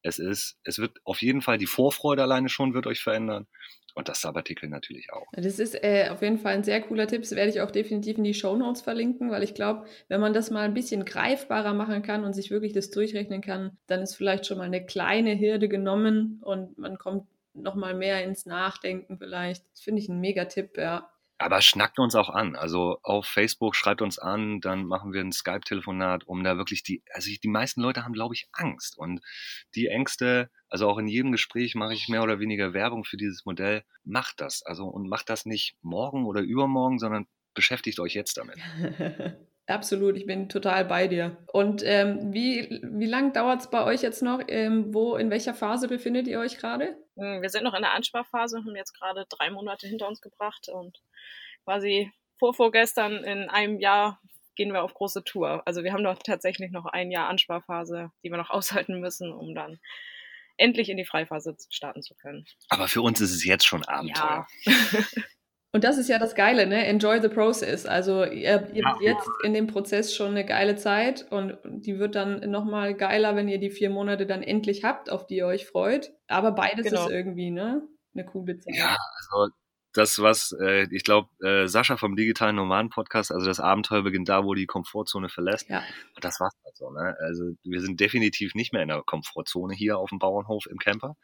[SPEAKER 2] Es ist, es wird auf jeden Fall die Vorfreude alleine schon wird euch verändern. Und das Sabbatical natürlich auch.
[SPEAKER 1] Das ist äh, auf jeden Fall ein sehr cooler Tipp. Das werde ich auch definitiv in die Show Notes verlinken, weil ich glaube, wenn man das mal ein bisschen greifbarer machen kann und sich wirklich das durchrechnen kann, dann ist vielleicht schon mal eine kleine Hürde genommen und man kommt noch mal mehr ins Nachdenken vielleicht. Das finde ich ein mega Tipp, ja.
[SPEAKER 2] Aber schnackt uns auch an. Also auf Facebook schreibt uns an, dann machen wir ein Skype-Telefonat, um da wirklich die, also die meisten Leute haben, glaube ich, Angst. Und die Ängste, also auch in jedem Gespräch mache ich mehr oder weniger Werbung für dieses Modell. Macht das. Also und macht das nicht morgen oder übermorgen, sondern beschäftigt euch jetzt damit.
[SPEAKER 1] Absolut, ich bin total bei dir. Und ähm, wie, wie lang dauert es bei euch jetzt noch? Ähm, wo, in welcher Phase befindet ihr euch gerade?
[SPEAKER 3] Hm, wir sind noch in der Ansparphase, haben jetzt gerade drei Monate hinter uns gebracht und quasi vor vorgestern in einem Jahr gehen wir auf große Tour. Also wir haben doch tatsächlich noch ein Jahr Ansparphase, die wir noch aushalten müssen, um dann endlich in die Freiphase starten zu können.
[SPEAKER 2] Aber für uns ist es jetzt schon Abenteuer. Ja.
[SPEAKER 1] Und das ist ja das Geile, ne? Enjoy the process. Also ihr, ihr habt jetzt in dem Prozess schon eine geile Zeit und die wird dann nochmal geiler, wenn ihr die vier Monate dann endlich habt, auf die ihr euch freut. Aber beides genau. ist irgendwie, ne? Eine coole Zeit.
[SPEAKER 2] Ja, also das, was äh, ich glaube, äh, Sascha vom digitalen Nomaden Podcast, also das Abenteuer beginnt da, wo die Komfortzone verlässt. Ja. Und das war's halt so. Ne? Also wir sind definitiv nicht mehr in der Komfortzone hier auf dem Bauernhof im Camper.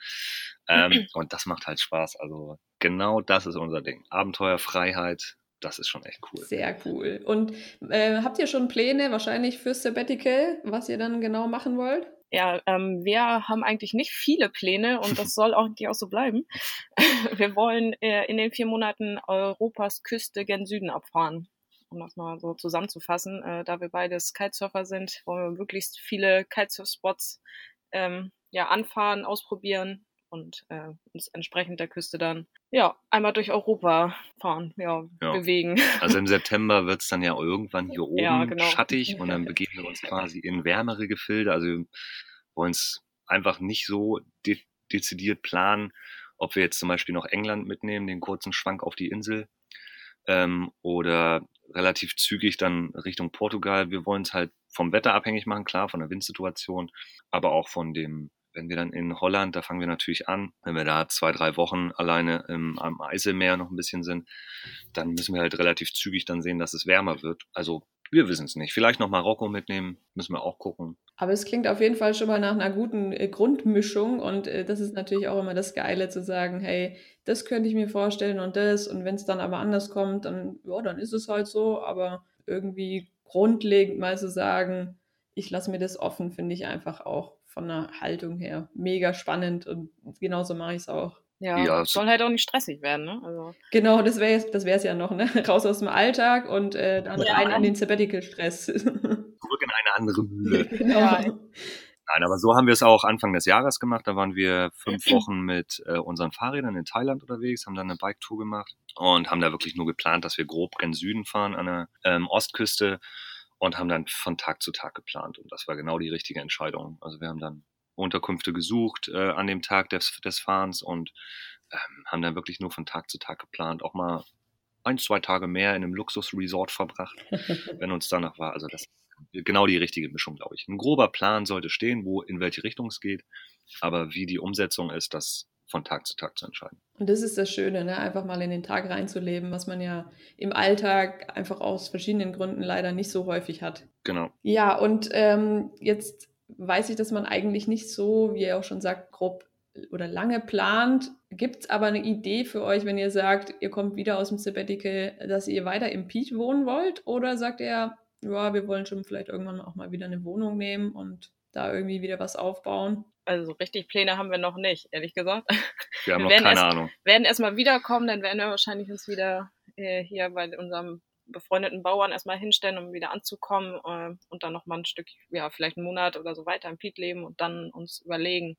[SPEAKER 2] Ähm, und das macht halt Spaß. Also genau das ist unser Ding. Abenteuer, Freiheit, das ist schon echt cool.
[SPEAKER 1] Sehr cool. Und äh, habt ihr schon Pläne wahrscheinlich fürs Sabbatical, was ihr dann genau machen wollt?
[SPEAKER 3] ja, ähm, wir haben eigentlich nicht viele Pläne und das soll auch, auch so bleiben. wir wollen äh, in den vier Monaten Europas Küste gen Süden abfahren. Um das mal so zusammenzufassen, äh, da wir beides Kitesurfer sind, wollen wir möglichst viele Kitesurf-Spots ähm, ja, anfahren, ausprobieren und äh, uns entsprechend der Küste dann ja einmal durch Europa fahren, ja, ja. bewegen.
[SPEAKER 2] Also im September wird es dann ja irgendwann hier oben ja, genau. schattig und dann begeben wir uns quasi in wärmere Gefilde. Also wir wollen es einfach nicht so de dezidiert planen, ob wir jetzt zum Beispiel noch England mitnehmen, den kurzen Schwank auf die Insel ähm, oder relativ zügig dann Richtung Portugal. Wir wollen es halt vom Wetter abhängig machen, klar, von der Windsituation, aber auch von dem wenn wir dann in Holland, da fangen wir natürlich an, wenn wir da zwei, drei Wochen alleine im, am Eiselmeer noch ein bisschen sind, dann müssen wir halt relativ zügig dann sehen, dass es wärmer wird. Also Wir wissen es nicht. Vielleicht noch Marokko mitnehmen, müssen wir auch gucken.
[SPEAKER 1] Aber es klingt auf jeden Fall schon mal nach einer guten äh, Grundmischung und äh, das ist natürlich auch immer das Geile zu sagen, hey, das könnte ich mir vorstellen und das und wenn es dann aber anders kommt, dann ja, dann ist es halt so, aber irgendwie grundlegend mal zu sagen, ich lasse mir das offen, finde ich einfach auch von der Haltung her mega spannend und genauso mache ich es auch.
[SPEAKER 3] Ja, ja soll halt auch nicht stressig werden, ne? Also.
[SPEAKER 1] Genau, das wäre das wär's ja noch, ne? Raus aus dem Alltag und äh, dann ja. rein in den Sabbatical-Stress.
[SPEAKER 2] Zurück in eine andere Mühle. genau. Ja. Nein, aber so haben wir es auch Anfang des Jahres gemacht. Da waren wir fünf Wochen mit äh, unseren Fahrrädern in Thailand unterwegs, haben dann eine Bike-Tour gemacht und haben da wirklich nur geplant, dass wir grob gen Süden fahren an der ähm, Ostküste und haben dann von Tag zu Tag geplant. Und das war genau die richtige Entscheidung. Also wir haben dann Unterkünfte gesucht äh, an dem Tag des, des Fahrens und ähm, haben dann wirklich nur von Tag zu Tag geplant, auch mal ein, zwei Tage mehr in einem Luxusresort verbracht, wenn uns danach war. Also das ist genau die richtige Mischung, glaube ich. Ein grober Plan sollte stehen, wo in welche Richtung es geht, aber wie die Umsetzung ist, das von Tag zu Tag zu entscheiden.
[SPEAKER 1] Und das ist das Schöne, ne? einfach mal in den Tag reinzuleben, was man ja im Alltag einfach aus verschiedenen Gründen leider nicht so häufig hat.
[SPEAKER 2] Genau.
[SPEAKER 1] Ja, und ähm, jetzt weiß ich, dass man eigentlich nicht so, wie er auch schon sagt, grob oder lange plant. Gibt es aber eine Idee für euch, wenn ihr sagt, ihr kommt wieder aus dem Sabbatical, dass ihr weiter im Peach wohnen wollt? Oder sagt er, ja, wir wollen schon vielleicht irgendwann auch mal wieder eine Wohnung nehmen und da irgendwie wieder was aufbauen?
[SPEAKER 3] Also richtig Pläne haben wir noch nicht, ehrlich gesagt.
[SPEAKER 2] Wir haben wir noch keine
[SPEAKER 3] erst,
[SPEAKER 2] Ahnung.
[SPEAKER 3] Wir werden erstmal wiederkommen, dann werden wir wahrscheinlich uns wieder äh, hier bei unserem befreundeten Bauern erstmal hinstellen, um wieder anzukommen äh, und dann nochmal ein Stück, ja, vielleicht einen Monat oder so weiter im Piet leben und dann uns überlegen,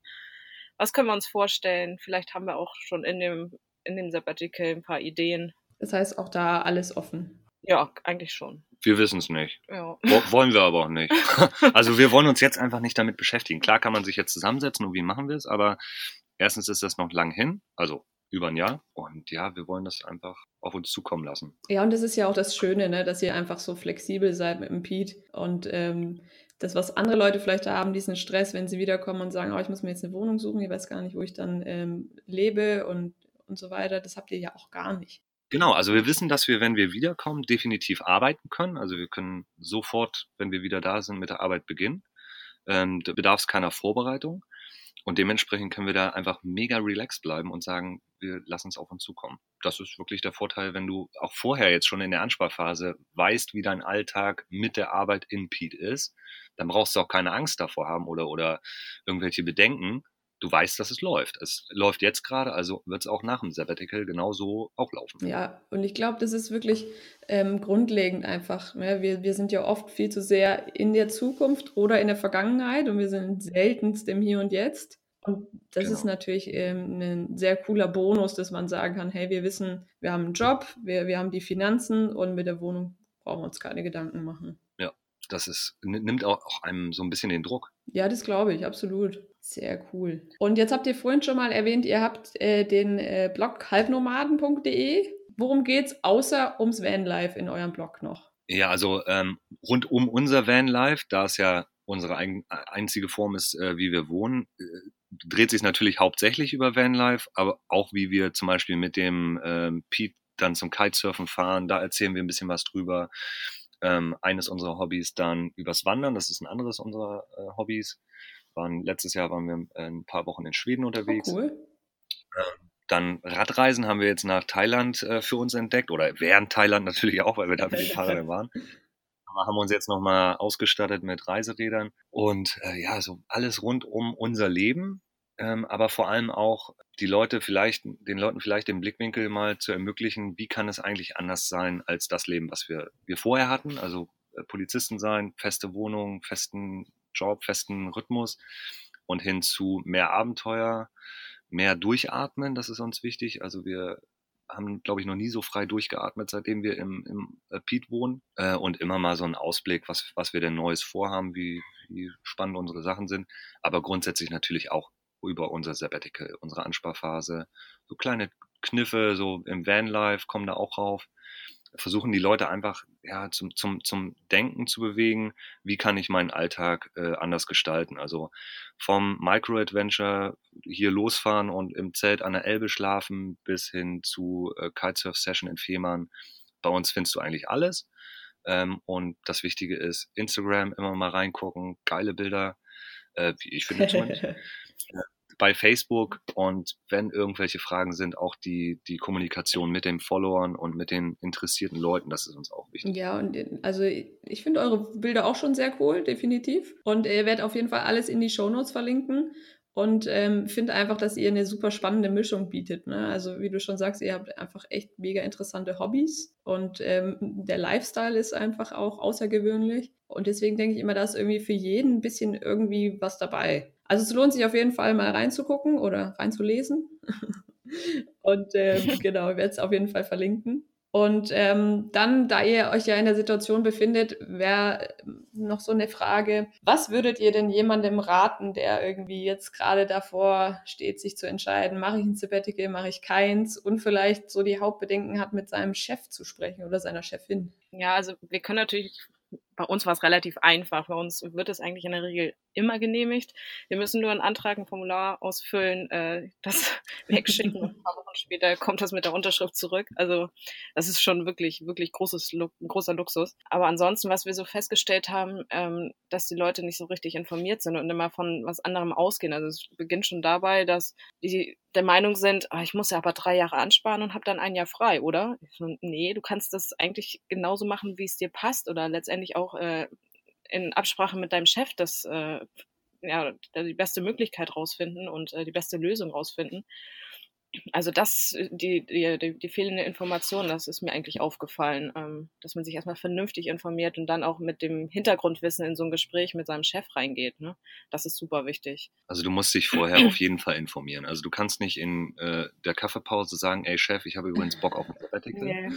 [SPEAKER 3] was können wir uns vorstellen? Vielleicht haben wir auch schon in dem, in dem Sabbatical ein paar Ideen.
[SPEAKER 1] Das heißt auch da alles offen.
[SPEAKER 3] Ja, eigentlich schon.
[SPEAKER 2] Wir wissen es nicht. Ja. Wollen wir aber auch nicht. also wir wollen uns jetzt einfach nicht damit beschäftigen. Klar kann man sich jetzt zusammensetzen und wie machen wir es, aber erstens ist das noch lang hin, also über ein Jahr. Und ja, wir wollen das einfach auf uns zukommen lassen.
[SPEAKER 1] Ja, und das ist ja auch das Schöne, ne, dass ihr einfach so flexibel seid mit dem Pete und ähm, das, was andere Leute vielleicht haben, diesen Stress, wenn sie wiederkommen und sagen, oh, ich muss mir jetzt eine Wohnung suchen, ich weiß gar nicht, wo ich dann ähm, lebe und, und so weiter, das habt ihr ja auch gar nicht.
[SPEAKER 2] Genau, also wir wissen, dass wir, wenn wir wiederkommen, definitiv arbeiten können. Also wir können sofort, wenn wir wieder da sind, mit der Arbeit beginnen. Ähm, da bedarf es keiner Vorbereitung. Und dementsprechend können wir da einfach mega relaxed bleiben und sagen, wir lassen es auf uns zukommen. Das ist wirklich der Vorteil, wenn du auch vorher jetzt schon in der Ansparphase weißt, wie dein Alltag mit der Arbeit in Pete ist, dann brauchst du auch keine Angst davor haben oder, oder irgendwelche Bedenken. Du weißt, dass es läuft. Es läuft jetzt gerade, also wird es auch nach dem Sabbatical genauso auch laufen.
[SPEAKER 1] Ja, und ich glaube, das ist wirklich ähm, grundlegend einfach. Ne? Wir, wir sind ja oft viel zu sehr in der Zukunft oder in der Vergangenheit und wir sind seltenst im Hier und Jetzt. Und das genau. ist natürlich ähm, ein sehr cooler Bonus, dass man sagen kann, hey, wir wissen, wir haben einen Job, wir, wir haben die Finanzen und mit der Wohnung brauchen wir uns keine Gedanken machen.
[SPEAKER 2] Ja, das ist, nimmt auch einem so ein bisschen den Druck.
[SPEAKER 1] Ja, das glaube ich, absolut. Sehr cool. Und jetzt habt ihr vorhin schon mal erwähnt, ihr habt äh, den äh, Blog halbnomaden.de. Worum geht's außer ums Vanlife in eurem Blog noch?
[SPEAKER 2] Ja, also ähm, rund um unser Vanlife, da es ja unsere ein, einzige Form ist, äh, wie wir wohnen, äh, dreht sich natürlich hauptsächlich über Vanlife, aber auch wie wir zum Beispiel mit dem ähm, Pete dann zum Kitesurfen fahren, da erzählen wir ein bisschen was drüber. Ähm, eines unserer Hobbys dann übers Wandern, das ist ein anderes unserer äh, Hobbys. Waren, letztes Jahr waren wir äh, ein paar Wochen in Schweden unterwegs. Oh, cool. Ähm, dann Radreisen haben wir jetzt nach Thailand äh, für uns entdeckt oder während Thailand natürlich auch, weil wir da mit den Fahrrädern waren haben wir uns jetzt nochmal ausgestattet mit Reiserädern und äh, ja, so alles rund um unser Leben, ähm, aber vor allem auch die Leute vielleicht, den Leuten vielleicht den Blickwinkel mal zu ermöglichen, wie kann es eigentlich anders sein als das Leben, was wir, wir vorher hatten, also äh, Polizisten sein, feste Wohnung, festen Job, festen Rhythmus und hin zu mehr Abenteuer, mehr Durchatmen, das ist uns wichtig. Also wir haben, glaube ich, noch nie so frei durchgeatmet, seitdem wir im, im äh, Piet wohnen. Äh, und immer mal so einen Ausblick, was, was wir denn Neues vorhaben, wie, wie spannend unsere Sachen sind. Aber grundsätzlich natürlich auch über unser Sabbatical, unsere Ansparphase. So kleine Kniffe, so im Vanlife kommen da auch rauf versuchen die Leute einfach ja, zum, zum, zum Denken zu bewegen, wie kann ich meinen Alltag äh, anders gestalten. Also vom Micro-Adventure hier losfahren und im Zelt an der Elbe schlafen bis hin zu äh, Kitesurf-Session in Fehmarn. Bei uns findest du eigentlich alles. Ähm, und das Wichtige ist, Instagram immer mal reingucken, geile Bilder, äh, wie ich finde zumindest. bei Facebook und wenn irgendwelche Fragen sind, auch die, die Kommunikation mit den Followern und mit den interessierten Leuten, das ist uns auch wichtig.
[SPEAKER 1] Ja, und also ich finde eure Bilder auch schon sehr cool, definitiv. Und ihr werdet auf jeden Fall alles in die Shownotes verlinken und ähm, finde einfach, dass ihr eine super spannende Mischung bietet. Ne? Also wie du schon sagst, ihr habt einfach echt mega interessante Hobbys und ähm, der Lifestyle ist einfach auch außergewöhnlich. Und deswegen denke ich immer, da ist irgendwie für jeden ein bisschen irgendwie was dabei. Also es lohnt sich auf jeden Fall mal reinzugucken oder reinzulesen. und ähm, genau, ich werde es auf jeden Fall verlinken. Und ähm, dann, da ihr euch ja in der Situation befindet, wäre noch so eine Frage, was würdet ihr denn jemandem raten, der irgendwie jetzt gerade davor steht, sich zu entscheiden, mache ich ein Sabbatical, mache ich keins und vielleicht so die Hauptbedenken hat, mit seinem Chef zu sprechen oder seiner Chefin?
[SPEAKER 3] Ja, also wir können natürlich bei uns war es relativ einfach. Bei uns wird es eigentlich in der Regel immer genehmigt. Wir müssen nur einen Antrag, ein Formular ausfüllen, äh, das wegschicken und ein paar Wochen später kommt das mit der Unterschrift zurück. Also das ist schon wirklich, wirklich großes, großer Luxus. Aber ansonsten, was wir so festgestellt haben, ähm, dass die Leute nicht so richtig informiert sind und immer von was anderem ausgehen. Also es beginnt schon dabei, dass die der Meinung sind, ah, ich muss ja aber drei Jahre ansparen und habe dann ein Jahr frei, oder? So, nee, du kannst das eigentlich genauso machen, wie es dir passt oder letztendlich auch äh, in Absprache mit deinem Chef das äh, ja die beste Möglichkeit rausfinden und äh, die beste Lösung rausfinden. Also das, die, die, die fehlende Information, das ist mir eigentlich aufgefallen, ähm, dass man sich erstmal vernünftig informiert und dann auch mit dem Hintergrundwissen in so ein Gespräch mit seinem Chef reingeht. Ne? Das ist super wichtig.
[SPEAKER 2] Also du musst dich vorher auf jeden Fall informieren. Also du kannst nicht in äh, der Kaffeepause sagen, ey Chef, ich habe übrigens Bock auf ein Sabbatical. Nee.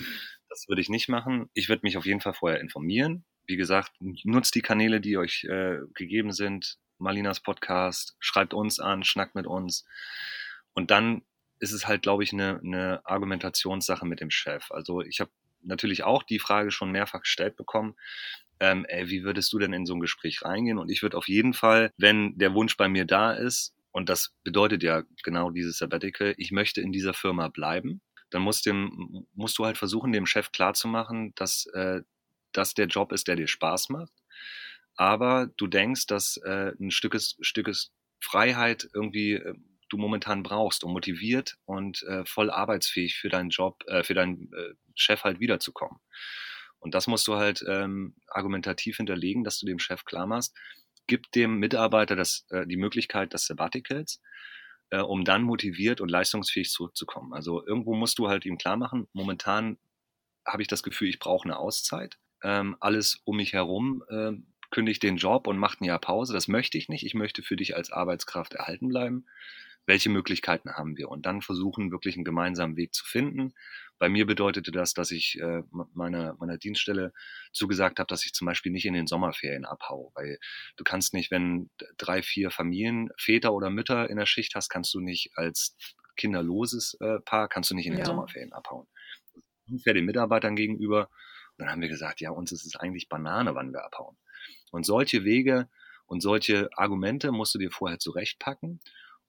[SPEAKER 2] Das würde ich nicht machen. Ich würde mich auf jeden Fall vorher informieren. Wie gesagt, nutzt die Kanäle, die euch äh, gegeben sind. Malinas Podcast, schreibt uns an, schnackt mit uns. Und dann ist es halt, glaube ich, eine, eine Argumentationssache mit dem Chef. Also ich habe natürlich auch die Frage schon mehrfach gestellt bekommen, ähm, ey, wie würdest du denn in so ein Gespräch reingehen? Und ich würde auf jeden Fall, wenn der Wunsch bei mir da ist, und das bedeutet ja genau dieses Sabbatical, ich möchte in dieser Firma bleiben, dann musst, dem, musst du halt versuchen, dem Chef klarzumachen, dass äh, das der Job ist, der dir Spaß macht. Aber du denkst, dass äh, ein Stückes, Stückes Freiheit irgendwie äh, du momentan brauchst, um motiviert und äh, voll arbeitsfähig für deinen Job, äh, für deinen äh, Chef halt wiederzukommen. Und das musst du halt ähm, argumentativ hinterlegen, dass du dem Chef klar machst, gib dem Mitarbeiter das, äh, die Möglichkeit des Sabbaticals, äh, um dann motiviert und leistungsfähig zurückzukommen. Also irgendwo musst du halt ihm klar machen, momentan habe ich das Gefühl, ich brauche eine Auszeit. Ähm, alles um mich herum äh, kündigt den Job und macht ein Jahr Pause. Das möchte ich nicht. Ich möchte für dich als Arbeitskraft erhalten bleiben welche Möglichkeiten haben wir und dann versuchen, wirklich einen gemeinsamen Weg zu finden. Bei mir bedeutete das, dass ich äh, meiner, meiner Dienststelle zugesagt habe, dass ich zum Beispiel nicht in den Sommerferien abhaue, weil du kannst nicht, wenn drei, vier Familien, Väter oder Mütter in der Schicht hast, kannst du nicht als kinderloses äh, Paar, kannst du nicht in den ja. Sommerferien abhauen. Unfair den Mitarbeitern gegenüber. Dann haben wir gesagt, ja, uns ist es eigentlich Banane, wann wir abhauen. Und solche Wege und solche Argumente musst du dir vorher zurechtpacken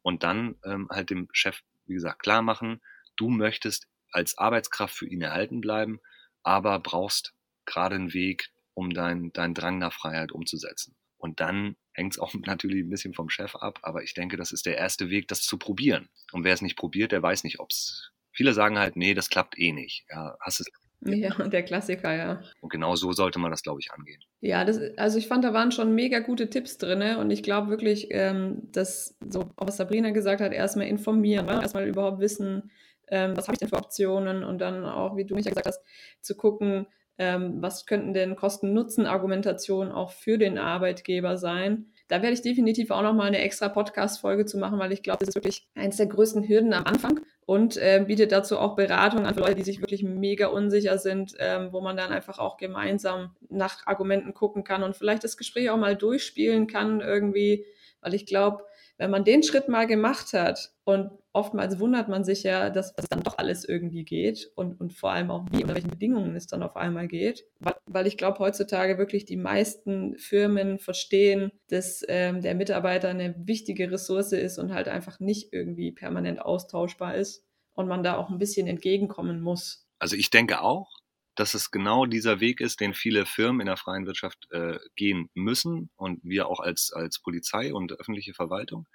[SPEAKER 2] und dann ähm, halt dem Chef, wie gesagt, klar machen, du möchtest als Arbeitskraft für ihn erhalten bleiben, aber brauchst gerade einen Weg, um deinen dein Drang nach Freiheit umzusetzen. Und dann hängt es auch natürlich ein bisschen vom Chef ab, aber ich denke, das ist der erste Weg, das zu probieren. Und wer es nicht probiert, der weiß nicht, ob es. Viele sagen halt, nee, das klappt eh nicht. Ja, hast es
[SPEAKER 1] ja, der Klassiker, ja.
[SPEAKER 2] Und genau so sollte man das, glaube ich, angehen.
[SPEAKER 1] Ja, das, also ich fand, da waren schon mega gute Tipps drin. Und ich glaube wirklich, ähm, dass, so was Sabrina gesagt hat, erstmal informieren, ne? erstmal überhaupt wissen, ähm, was habe ich denn für Optionen und dann auch, wie du mich ja gesagt hast, zu gucken, ähm, was könnten denn Kosten-Nutzen-Argumentationen auch für den Arbeitgeber sein. Da werde ich definitiv auch nochmal eine extra Podcast-Folge zu machen, weil ich glaube, das ist wirklich eines der größten Hürden am Anfang und äh, bietet dazu auch Beratung an für Leute, die sich wirklich mega unsicher sind, ähm, wo man dann einfach auch gemeinsam nach Argumenten gucken kann und vielleicht das Gespräch auch mal durchspielen kann irgendwie, weil ich glaube, wenn man den Schritt mal gemacht hat und oftmals wundert man sich ja, dass, dass dann doch alles irgendwie geht und, und vor allem auch wie, unter welchen Bedingungen es dann auf einmal geht. Weil, weil ich glaube, heutzutage wirklich die meisten Firmen verstehen, dass ähm, der Mitarbeiter eine wichtige Ressource ist und halt einfach nicht irgendwie permanent austauschbar ist und man da auch ein bisschen entgegenkommen muss.
[SPEAKER 2] Also ich denke auch, dass es genau dieser Weg ist, den viele Firmen in der freien Wirtschaft äh, gehen müssen und wir auch als, als Polizei und öffentliche Verwaltung.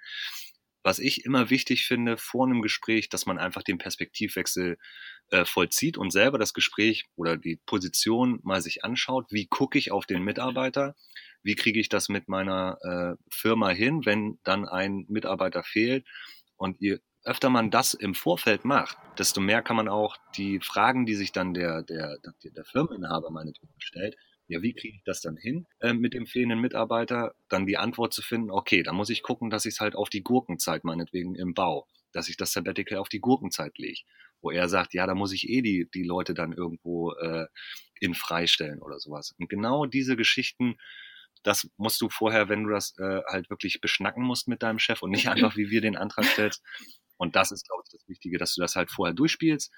[SPEAKER 2] Was ich immer wichtig finde vor einem Gespräch, dass man einfach den Perspektivwechsel äh, vollzieht und selber das Gespräch oder die Position mal sich anschaut. Wie gucke ich auf den Mitarbeiter? Wie kriege ich das mit meiner äh, Firma hin, wenn dann ein Mitarbeiter fehlt? Und je öfter man das im Vorfeld macht, desto mehr kann man auch die Fragen, die sich dann der, der, der, Firmeninhaber meinetwegen stellt, ja, wie kriege ich das dann hin äh, mit dem fehlenden Mitarbeiter? Dann die Antwort zu finden, okay, da muss ich gucken, dass ich es halt auf die Gurkenzeit meinetwegen im Bau, dass ich das Sabbatical auf die Gurkenzeit lege. Wo er sagt, ja, da muss ich eh die, die Leute dann irgendwo äh, in freistellen oder sowas. Und genau diese Geschichten, das musst du vorher, wenn du das äh, halt wirklich beschnacken musst mit deinem Chef und nicht einfach, wie wir den Antrag stellst. Und das ist, glaube ich, das Wichtige, dass du das halt vorher durchspielst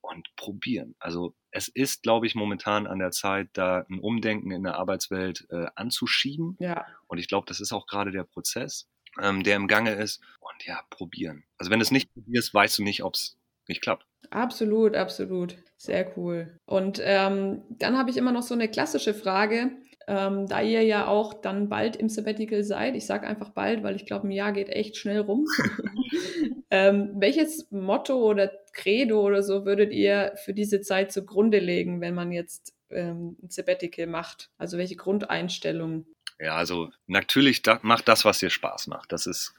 [SPEAKER 2] und probieren. Also es ist, glaube ich, momentan an der Zeit, da ein Umdenken in der Arbeitswelt äh, anzuschieben.
[SPEAKER 1] Ja.
[SPEAKER 2] Und ich glaube, das ist auch gerade der Prozess, ähm, der im Gange ist. Und ja, probieren. Also wenn du es nicht probierst, weißt du nicht, ob es nicht klappt.
[SPEAKER 1] Absolut, absolut. Sehr cool. Und ähm, dann habe ich immer noch so eine klassische Frage. Ähm, da ihr ja auch dann bald im Sabbatical seid, ich sage einfach bald, weil ich glaube, ein Jahr geht echt schnell rum. ähm, welches Motto oder Credo oder so würdet ihr für diese Zeit zugrunde legen, wenn man jetzt ähm, ein Sabbatical macht? Also welche Grundeinstellungen?
[SPEAKER 2] Ja, also natürlich da, macht das, was dir Spaß macht. Das ist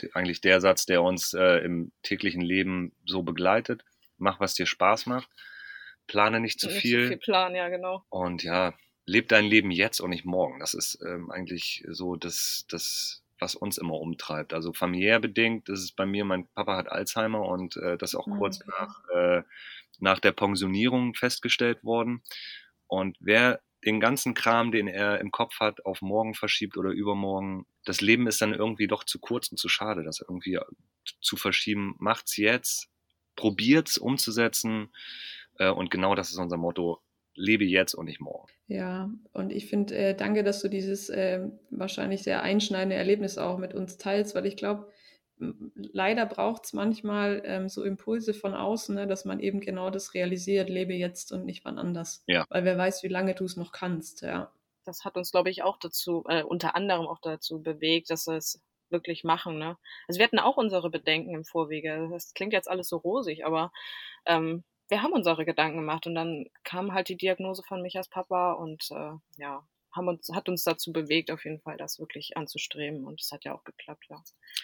[SPEAKER 2] äh, eigentlich der Satz, der uns äh, im täglichen Leben so begleitet. Mach, was dir Spaß macht. Plane nicht zu
[SPEAKER 3] Nicht
[SPEAKER 2] viel.
[SPEAKER 3] zu viel Plan, ja, genau.
[SPEAKER 2] Und ja, leb dein Leben jetzt und nicht morgen. Das ist ähm, eigentlich so das, das, was uns immer umtreibt. Also familiär bedingt, das ist bei mir, mein Papa hat Alzheimer und äh, das ist auch
[SPEAKER 1] Ah,
[SPEAKER 2] kurz nach, äh, nach der Pensionierung festgestellt worden. Und wer den ganzen Kram, den er im Kopf hat, auf morgen verschiebt oder übermorgen, das Leben ist dann irgendwie doch zu kurz und zu schade, das irgendwie zu verschieben. Macht's jetzt, probiert's umzusetzen. Äh, und genau das ist unser Motto. Lebe jetzt und nicht morgen.
[SPEAKER 1] Ja, und ich finde, äh, danke, dass du dieses äh, wahrscheinlich sehr einschneidende Erlebnis auch mit uns teilst, weil ich glaube, leider braucht es manchmal ähm, so Impulse von außen, ne, dass man eben genau das realisiert, lebe jetzt und nicht wann anders.
[SPEAKER 2] Ja.
[SPEAKER 1] Weil wer weiß, wie lange du es noch kannst, ja.
[SPEAKER 3] Das hat uns, glaube ich, auch dazu, äh, unter anderem auch dazu bewegt, dass wir es wirklich machen. Ne? Also wir hatten auch unsere Bedenken im Vorwege. Das klingt jetzt alles so rosig, aber ähm, wir haben unsere Gedanken gemacht und dann kam halt die Diagnose von Michas Papa und äh, ja, haben uns, hat uns dazu bewegt, auf jeden Fall das wirklich anzustreben und es hat ja auch geklappt, ja.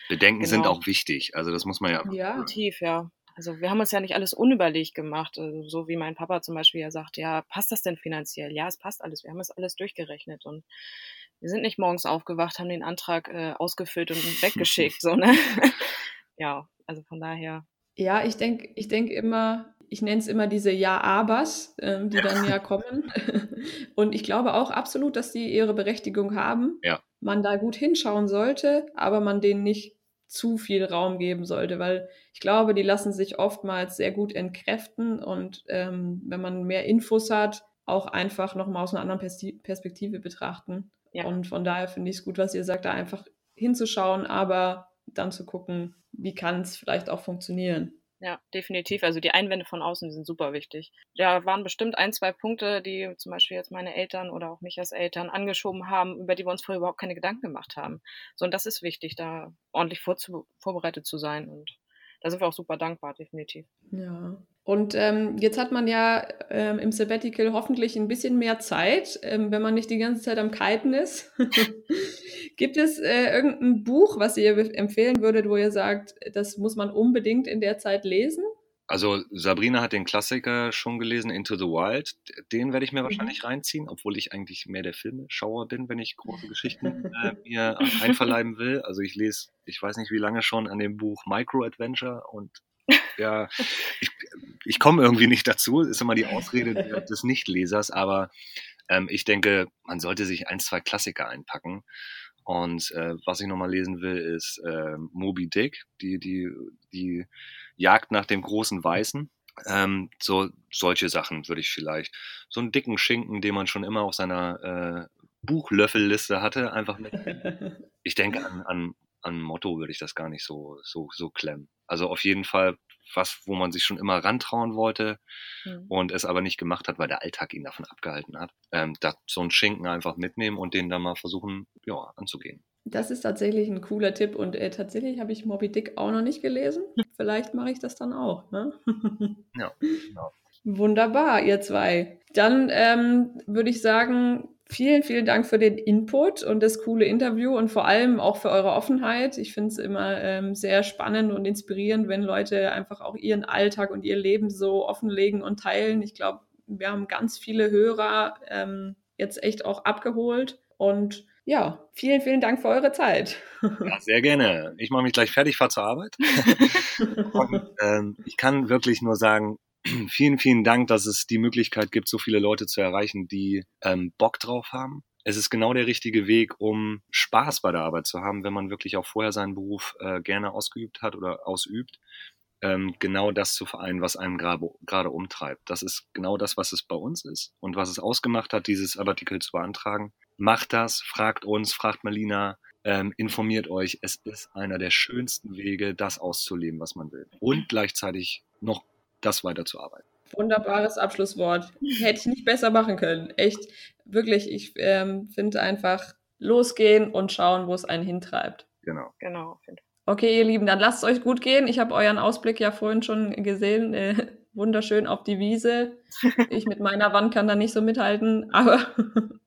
[SPEAKER 2] Bedenken sind
[SPEAKER 3] Genau.
[SPEAKER 2] auch wichtig. Also das muss man ja.
[SPEAKER 1] Ja,
[SPEAKER 3] Definitiv, ja. Also wir haben uns ja nicht alles unüberlegt gemacht, also so wie mein Papa zum Beispiel ja sagt, ja, passt das denn finanziell? Ja, es passt alles. Wir haben es alles durchgerechnet und wir sind nicht morgens aufgewacht, haben den Antrag äh, ausgefüllt und weggeschickt, so ne? ja, also von daher.
[SPEAKER 1] ja, ich denke ich denk immer, ich nenne es immer diese Ja-Abers, ähm, die dann ja kommen. Und ich glaube auch absolut, dass die ihre Berechtigung haben.
[SPEAKER 2] Ja.
[SPEAKER 1] Man da gut hinschauen sollte, aber man denen nicht zu viel Raum geben sollte, weil ich glaube, die lassen sich oftmals sehr gut entkräften und ähm, wenn man mehr Infos hat, auch einfach nochmal aus einer anderen Persti- Perspektive betrachten.
[SPEAKER 3] Ja.
[SPEAKER 1] Und von daher finde ich es gut, was ihr sagt, da einfach hinzuschauen, aber dann zu gucken, wie kann es vielleicht auch funktionieren.
[SPEAKER 3] Ja, definitiv. Also die Einwände von außen sind super wichtig. Da waren bestimmt ein, zwei Punkte, die zum Beispiel jetzt meine Eltern oder auch Michas Eltern angeschoben haben, über die wir uns vorher überhaupt keine Gedanken gemacht haben. So, und das ist wichtig, da ordentlich vorbereitet zu sein. Und da sind wir auch super dankbar, definitiv.
[SPEAKER 1] Ja. Und ähm, jetzt hat man ja ähm, im Sabbatical hoffentlich ein bisschen mehr Zeit, ähm, wenn man nicht die ganze Zeit am Kiten ist. Gibt es äh, irgendein Buch, was ihr empfehlen würdet, wo ihr sagt, das muss man unbedingt in der Zeit lesen?
[SPEAKER 2] Also Sabrina hat den Klassiker schon gelesen, Into the Wild. Den werde ich mir
[SPEAKER 1] Mhm.
[SPEAKER 2] wahrscheinlich reinziehen, obwohl ich eigentlich mehr der Filmeschauer bin, wenn ich große Geschichten äh, mir einverleiben will. Also ich lese, ich weiß nicht wie lange schon an dem Buch Micro Adventure und ja, ich, ich komme irgendwie nicht dazu. Ist immer die Ausrede des Nichtlesers, aber ähm, ich denke, man sollte sich ein, zwei Klassiker einpacken. Und äh, was ich nochmal lesen will, ist äh, Moby Dick, die, die, die Jagd nach dem großen Weißen. Ähm, so solche Sachen würde ich vielleicht. So einen dicken Schinken, den man schon immer auf seiner äh, Buchlöffelliste hatte, einfach mit. Ich denke, an, an, an Motto würde ich das gar nicht so, so, so klemmen. Also auf jeden Fall was, wo man sich schon immer rantrauen wollte mhm. und es aber nicht gemacht hat, weil der Alltag ihn davon abgehalten hat. Ähm, da so einen Schinken einfach mitnehmen und den dann mal versuchen, ja, anzugehen.
[SPEAKER 1] Das ist tatsächlich ein cooler Tipp und äh, tatsächlich habe ich Moby Dick auch noch nicht gelesen. Vielleicht mache ich das dann auch. Ne?
[SPEAKER 2] ja, genau.
[SPEAKER 1] Wunderbar, ihr zwei. Dann ähm, würde ich sagen, vielen, vielen Dank für den Input und das coole Interview und vor allem auch für eure Offenheit. Ich finde es immer ähm, sehr spannend und inspirierend, wenn Leute einfach auch ihren Alltag und ihr Leben so offenlegen und teilen. Ich glaube, wir haben ganz viele Hörer ähm, jetzt echt auch abgeholt und ja, vielen, vielen Dank für eure Zeit.
[SPEAKER 2] Ja, sehr gerne. Ich mache mich gleich fertig, fahre zur Arbeit. und, ähm, ich kann wirklich nur sagen, vielen, vielen Dank, dass es die Möglichkeit gibt, so viele Leute zu erreichen, die ähm, Bock drauf haben. Es ist genau der richtige Weg, um Spaß bei der Arbeit zu haben, wenn man wirklich auch vorher seinen Beruf äh, gerne ausgeübt hat oder ausübt. Ähm, genau das zu vereinen, was einem gerade umtreibt. Das ist genau das, was es bei uns ist und was es ausgemacht hat, dieses Sabbatical zu beantragen. Macht das, fragt uns, fragt Malina, ähm, informiert euch. Es ist einer der schönsten Wege, das auszuleben, was man will. Und gleichzeitig noch das weiterzuarbeiten.
[SPEAKER 1] Wunderbares Abschlusswort. Hätte ich nicht besser machen können. Echt, wirklich, ich ähm, finde einfach losgehen und schauen, wo es einen hintreibt.
[SPEAKER 2] Genau.
[SPEAKER 3] Genau.
[SPEAKER 1] Okay, ihr Lieben, dann lasst es euch gut gehen. Ich habe euren Ausblick ja vorhin schon gesehen. Äh, wunderschön auf die Wiese. Ich mit meiner Wand kann da nicht so mithalten, aber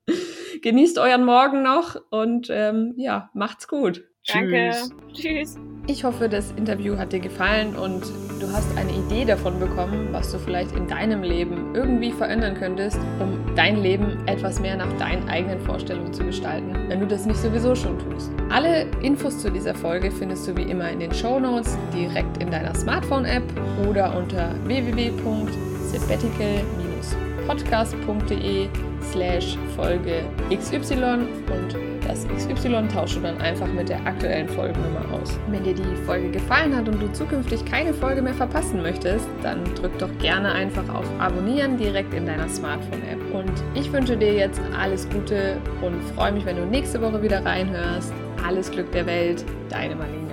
[SPEAKER 1] genießt euren Morgen noch und ähm, ja, macht's gut.
[SPEAKER 3] Danke. Tschüss.
[SPEAKER 1] Ich hoffe, das Interview hat dir gefallen und du hast eine Idee davon bekommen, was du vielleicht in deinem Leben irgendwie verändern könntest, um dein Leben etwas mehr nach deinen eigenen Vorstellungen zu gestalten, wenn du das nicht sowieso schon tust. Alle Infos zu dieser Folge findest du wie immer in den Show Notes, direkt in deiner Smartphone-App oder unter www.sabbatical-podcast.de slash Folge XY und das XY tausche dann einfach mit der aktuellen Folgennummer aus. Wenn dir die Folge gefallen hat und du zukünftig keine Folge mehr verpassen möchtest, dann drück doch gerne einfach auf Abonnieren direkt in deiner Smartphone-App. Und ich wünsche dir jetzt alles Gute und freue mich, wenn du nächste Woche wieder reinhörst. Alles Glück der Welt, deine Marlene.